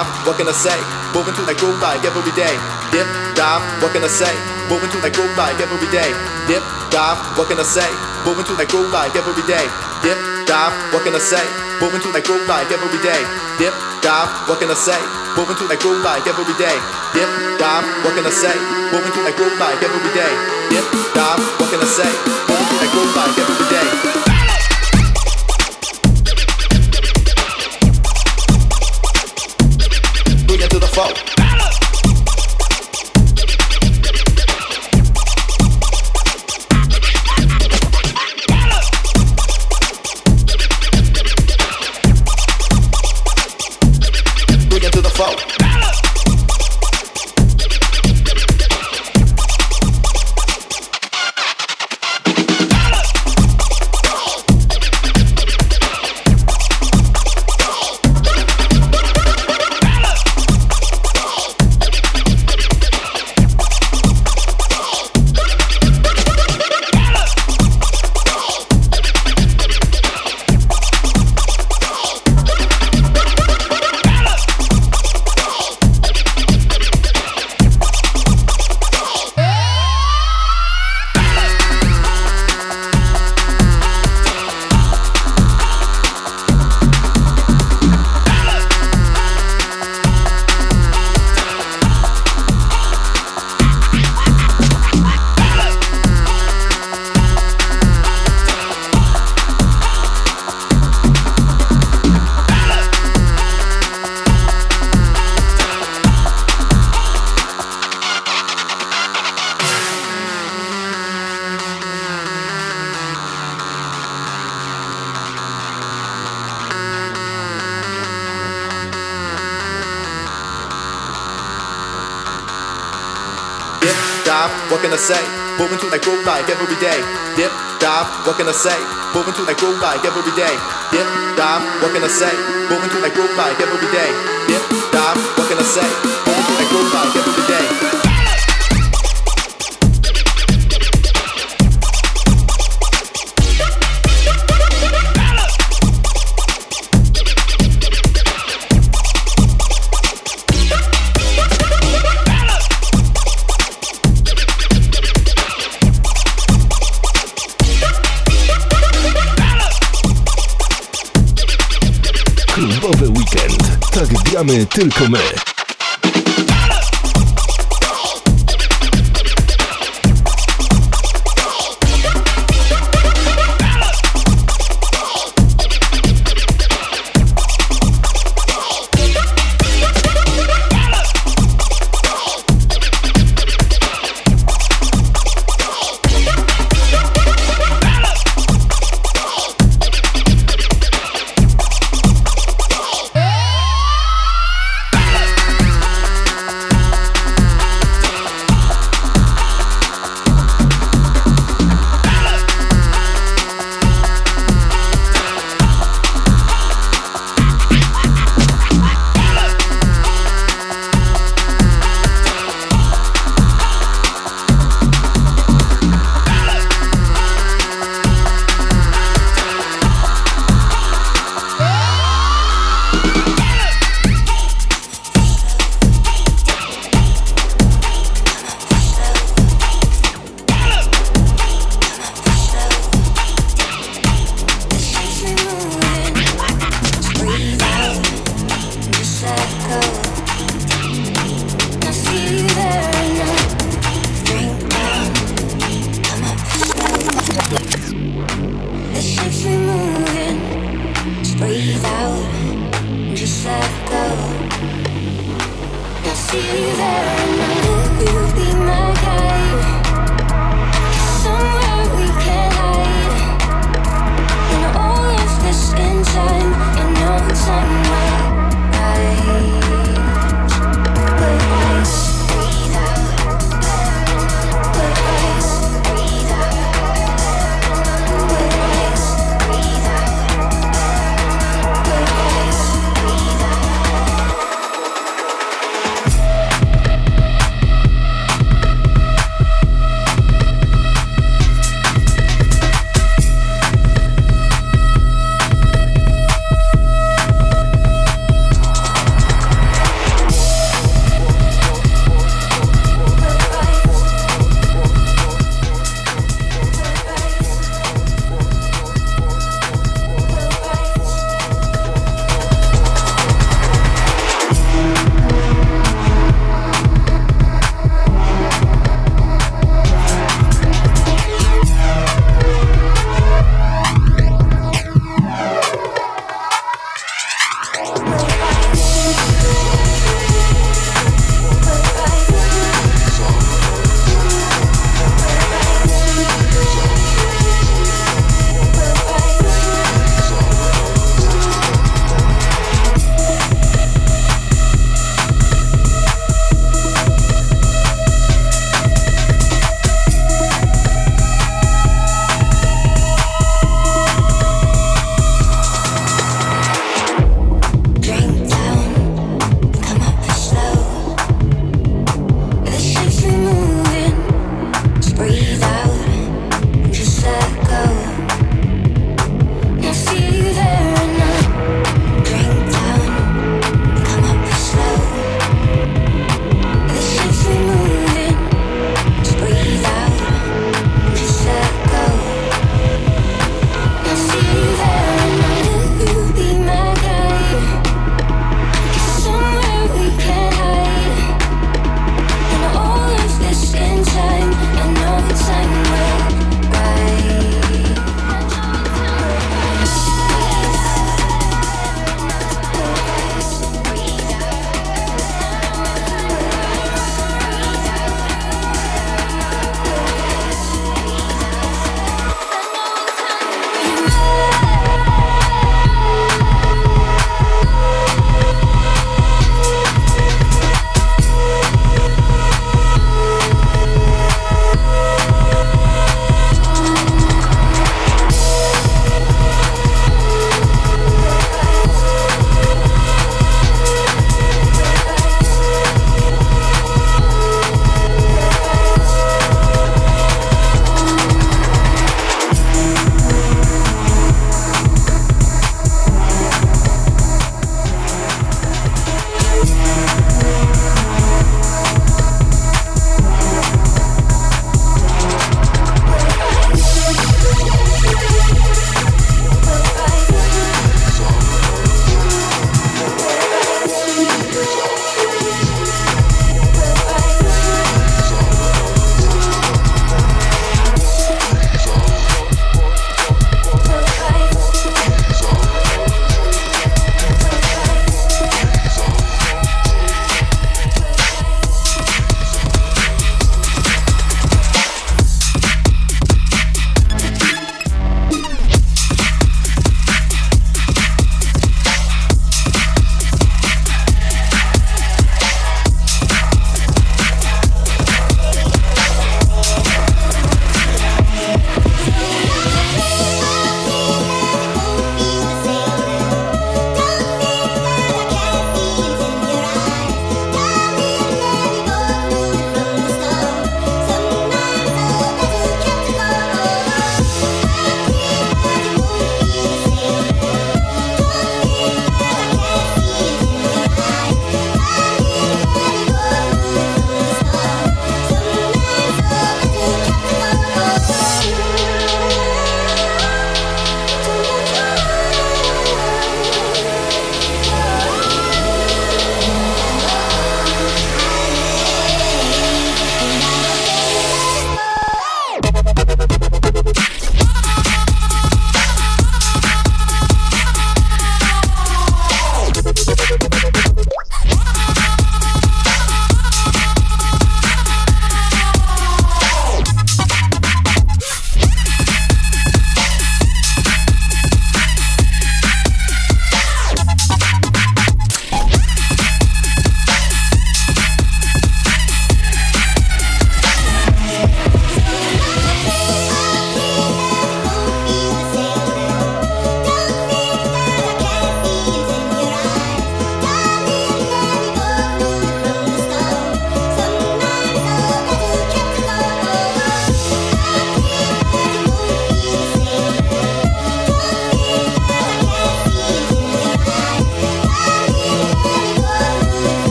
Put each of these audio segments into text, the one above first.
dive, what can I say? Moving to that groove like every day. Dip, dive, what can I say? Moving to that groove like every day. Dip, dive, what can I say? Moving to that groove like every day. Dip, dive, what can I say? Moving to that groove like every day. Dip, dive, what can I say? Moving to that groove like every day. Dip, dive, what can I say? Moving to that groove like every day. Dip, dive, what can I say? Moving to that groove like every day. Say? Moving to that groove like every day. Dip, dive, what can I say? Moving to that groove like every day. Dip, dive, what can I say? Moving to that groove like every day. Dip, dive, what can I say? Tylko my.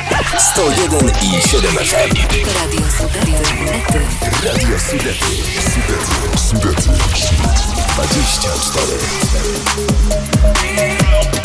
101 i 7 FM. Radio Sudety. Radio Sudety. Sudety. Sudety. 24.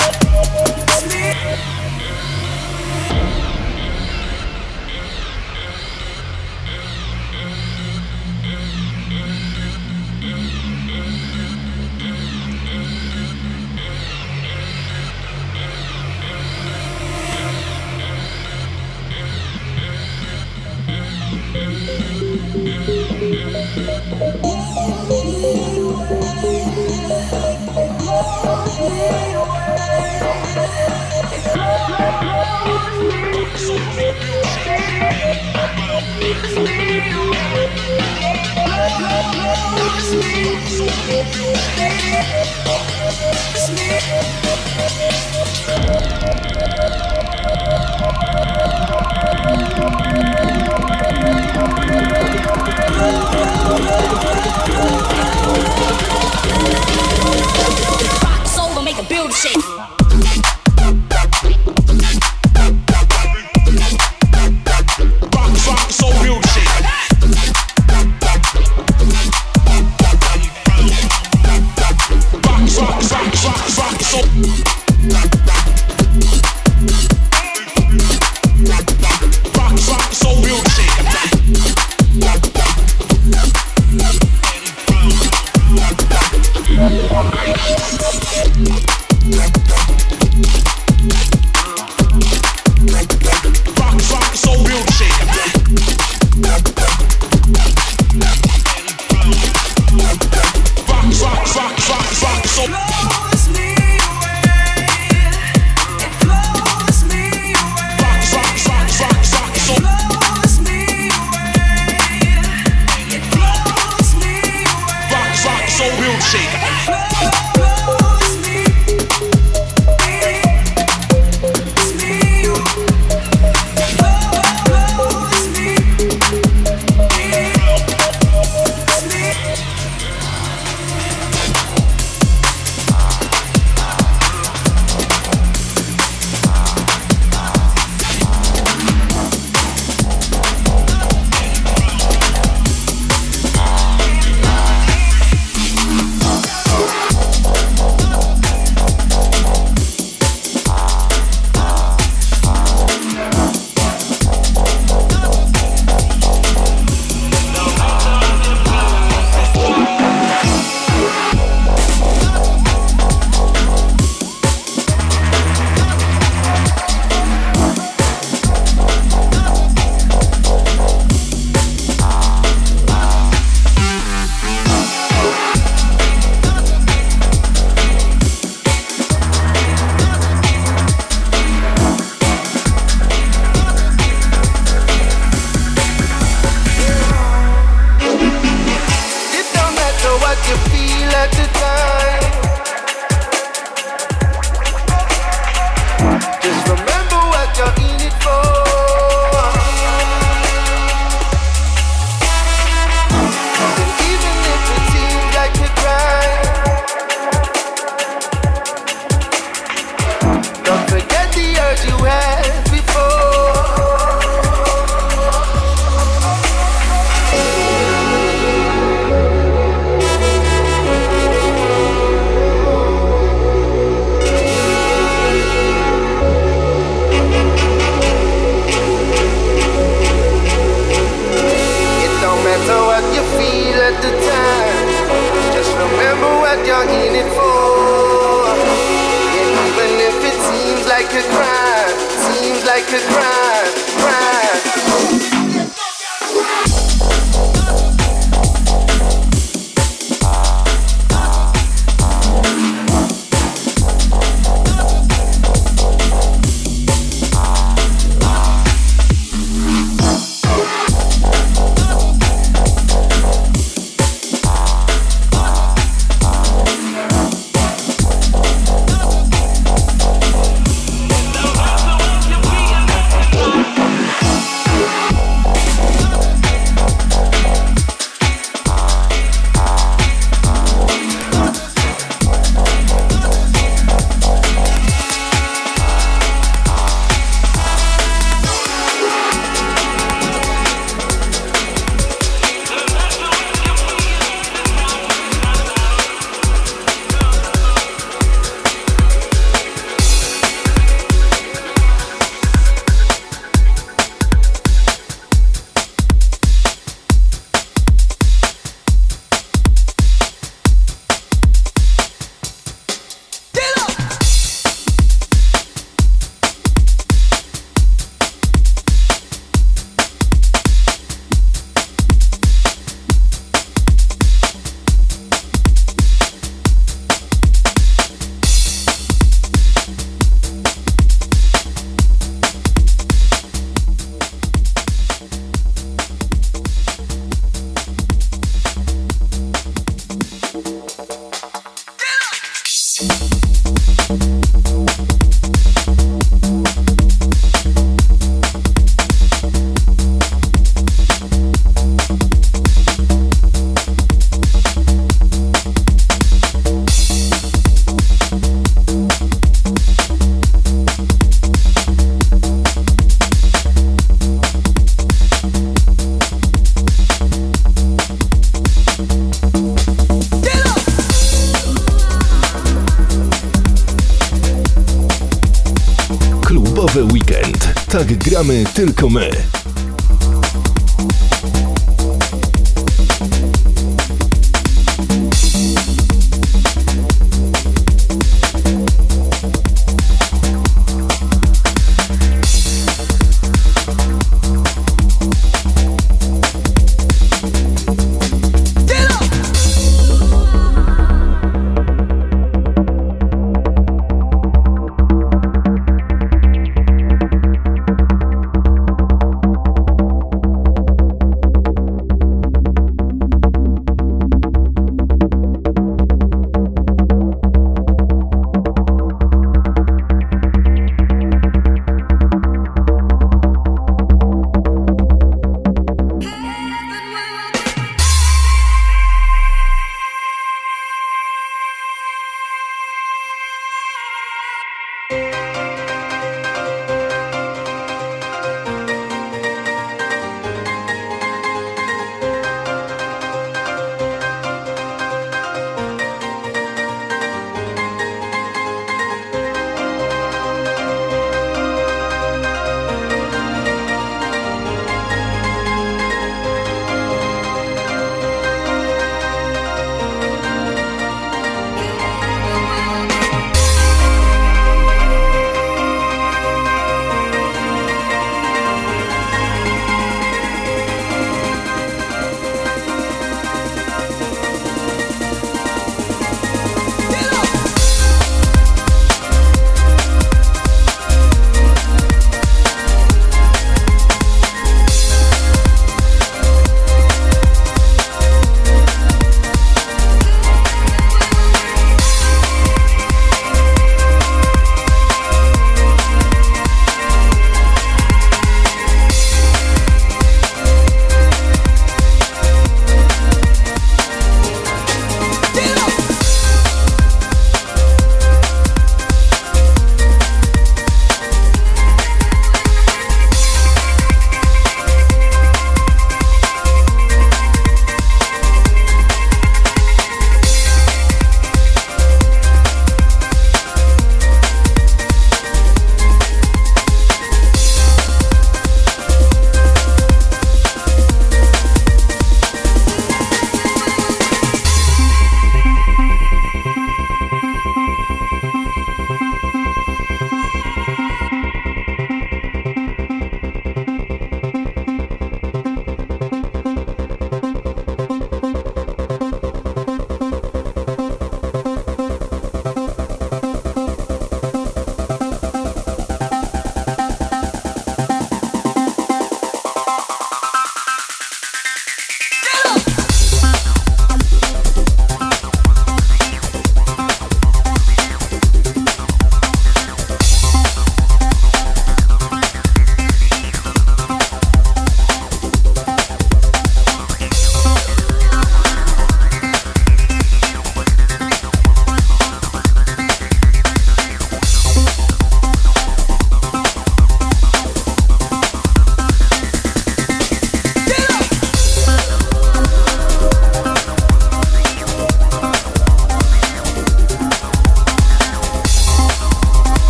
gramy tylko my.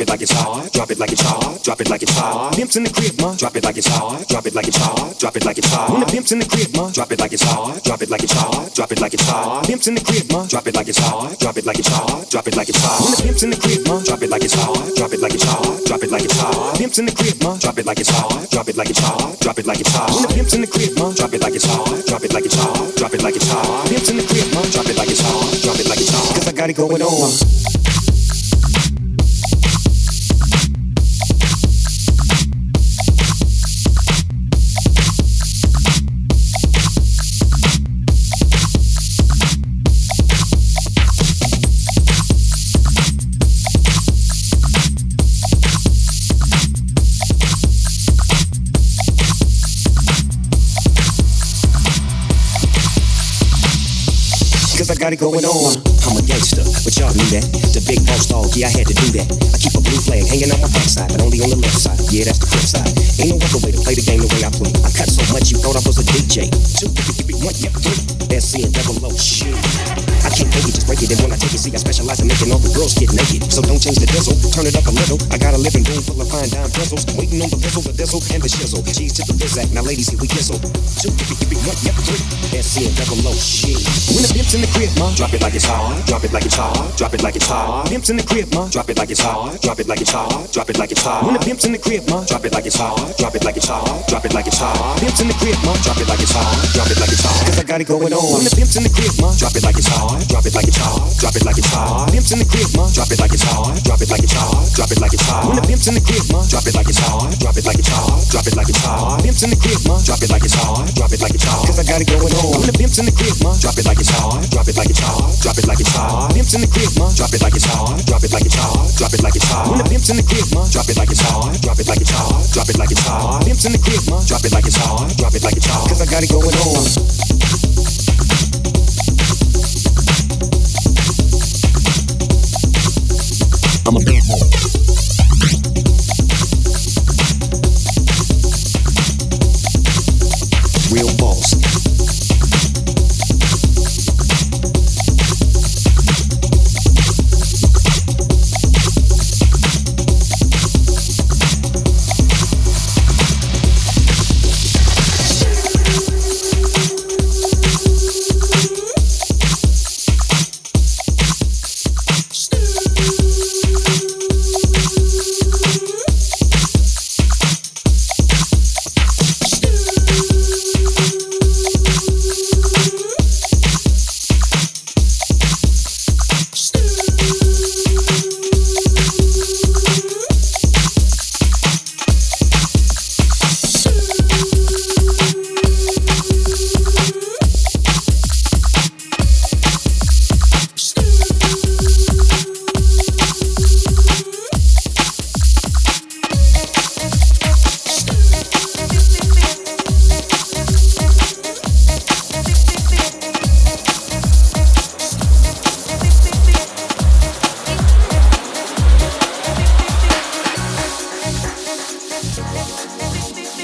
Drop it like it's hot, drop it like it's hot, drop it like it's hot. Pimp's in the crib, ma, drop it like it's hot, drop it like it's hot, drop it like it's hot. When the pimp's in the crib, ma, drop it like it's hot, drop it like it's hot, drop it like it's hot. Pimp's in the crib, ma, drop it like it's hot, drop it like it's hot, drop it like it's hot. When the pimp's in the crib, ma, drop it like it's hot, drop it like it's hot, drop it like it's hot. Pimp's in the crib, ma, drop it like it's hot, drop it like it's hot, drop it like it's hot. When the pimp's in the crib, ma, drop it like it's hot, drop it like it's hot, drop it like it's hot. Pimp's in the crib, ma, drop it like it's hot, drop it like it's hot. Cause I got it going on. Got it going on. I'm a gangster, but y'all knew that. The big boss dog, yeah, I had to do that. I keep a blue flag hanging on my backside, but only on the left side. Yeah, that's the flip side. Ain't no other way to play the game the way I play. I cut so much you thought I was a DJ. Two, one, yeah, three. SC and double O, shoot. I can't make it, just break it. And when I take it, see, I specialize in making all the girls get naked. So don't change the diesel, turn it up a little. I got a living room full of fine dime bristles. Waiting on the whistle, the diesel, and the shizzle. Cheese to the bizac, now ladies, here we kizzle. Two, one, yeah, three. SC and double O, shit. When the pimp's in the crib, ma, drop it like it's hard, drop it like it's hard, drop it like it's hard. Pimps in the crib, ma, drop it like it's hard, drop it like it's hard, drop it like it's hard. When the pimp's in the crib, ma, drop it like it's hard, drop it like it's hard, drop it like it's hard. Pimps in the crib, ma, drop it like it's hard, drop it like it's hard. Cause I got it going on. When the pimp's in the crib, ma, drop it like it's hard, drop it like it's hard, drop it like it's hard. Pimps in the crib, ma, drop it like it's hard, drop it like it's hard, drop it like it's hard. When the pimp's in the crib, ma, drop it like it's hard, drop it like it's hard, drop it like it's hard. Pimps in the crib, ma, drop it like it's hard, drop it like it's hard. Cause I got it going on. When the pimp's in the crib, ma, drop it like it's hard, drop it like it's hard, drop it like it's hard. Pimps in the crib, ma, drop it like it's hard, drop it like it's hard, drop it like it's hard. When the pimp's in the crib, ma, drop it like it's hard, drop it like it's hard, drop it like it's hard. Pimps in the crib, ma, drop it like it's hard, drop it like it's hard. Cause I got it going on.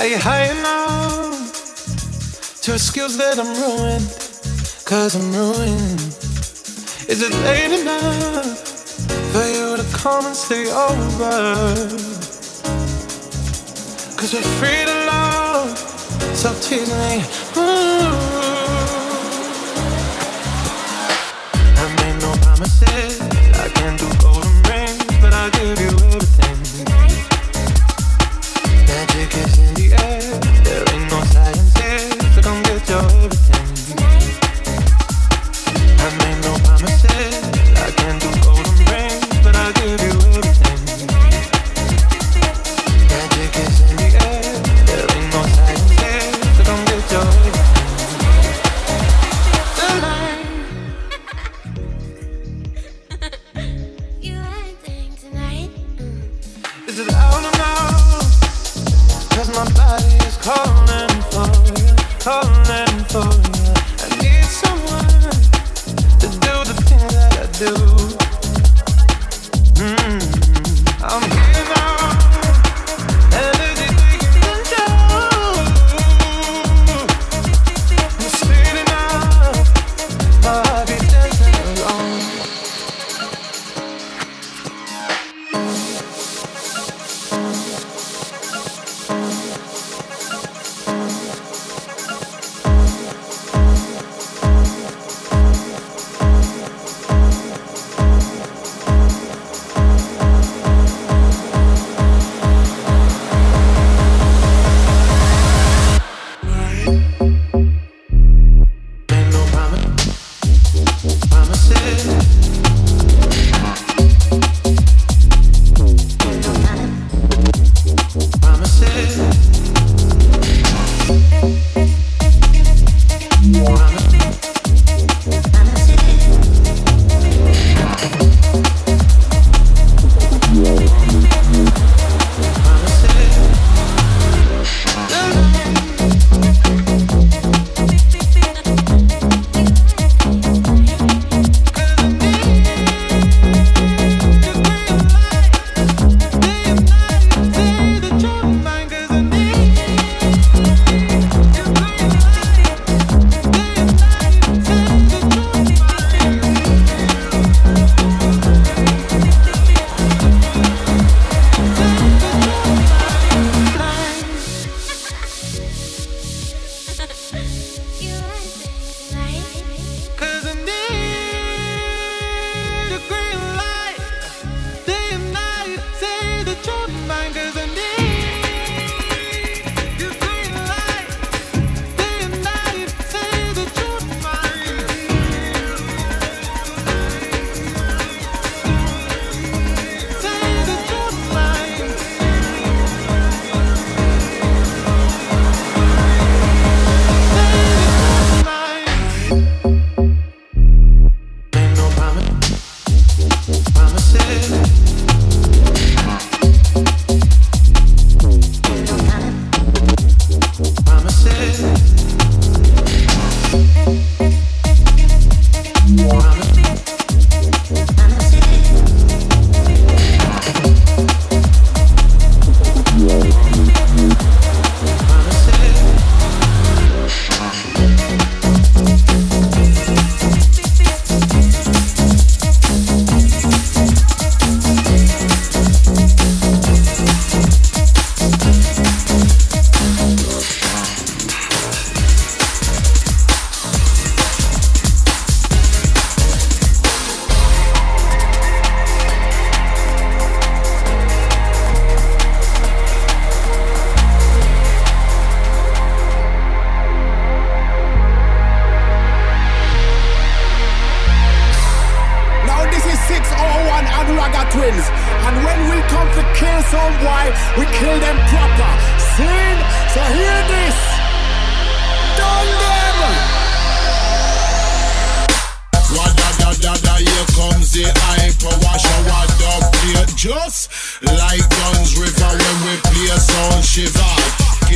Are you high enough to skills that I'm ruined? Cause I'm ruined. Is it late enough for you to come and stay over? Cause we're free to love, so tease me.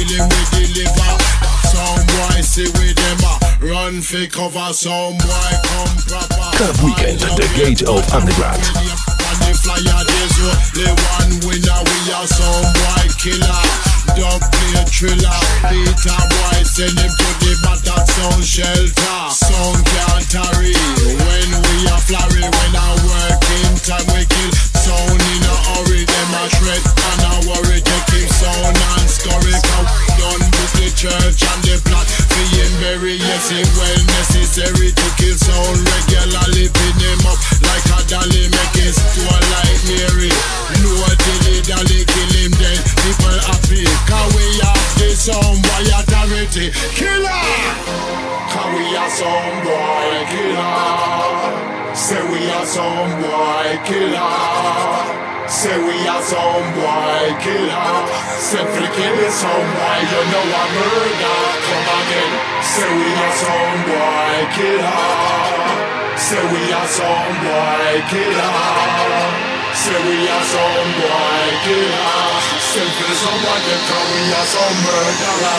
dealing with the. Some boy see them a run for cover. Some boy come proper. Weekend, the gate of underground. The flyer uh, one winner we are some boy killer. Don't play thriller. Peter boy send him to the battle sound shelter. Can't tarry when we are flurry. When I work in time we kill town in a hurry, them a threat and a worry. They keep sound and scurry out. Done with the church and the plot. Being very yes, it well necessary to keep sound regularly. Pin him up like a dolly, make it to a light Mary. No a dilly dolly, kill him dead. People happy, cause we have some boy a dirty killer. Can we are some boy killer? Say we are some boy killer. Say we are some boy killer. Say freaking is some boy, you know I murder. Come again. Say we are some boy killer. Say we are some boy killer. Ser vi er som breaking Selfies som bare tar vi er som mördare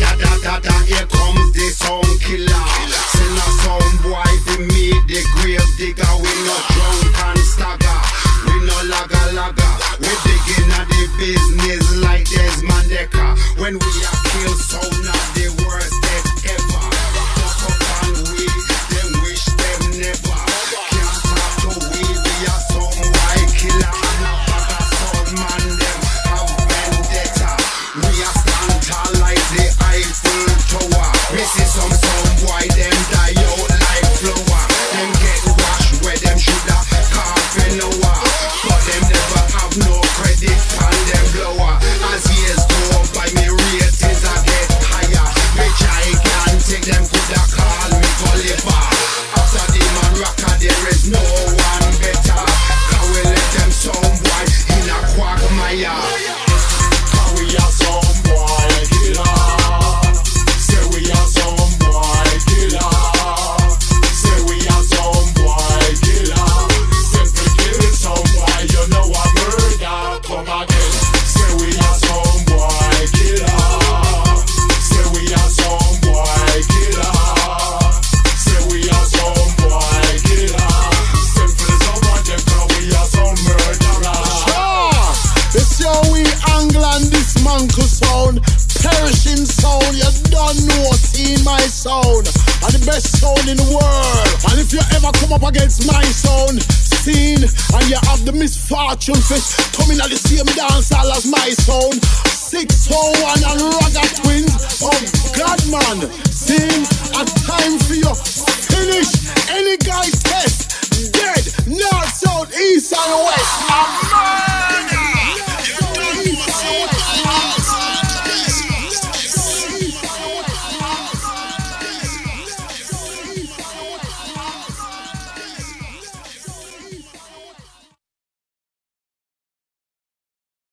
Da-da-da-da, Here comes the som killer Sender som wife the grave digger, We no drunk and stagger We no lager lager. We dig in the business like Desmond Mandeka When we are killed so not the worst It's on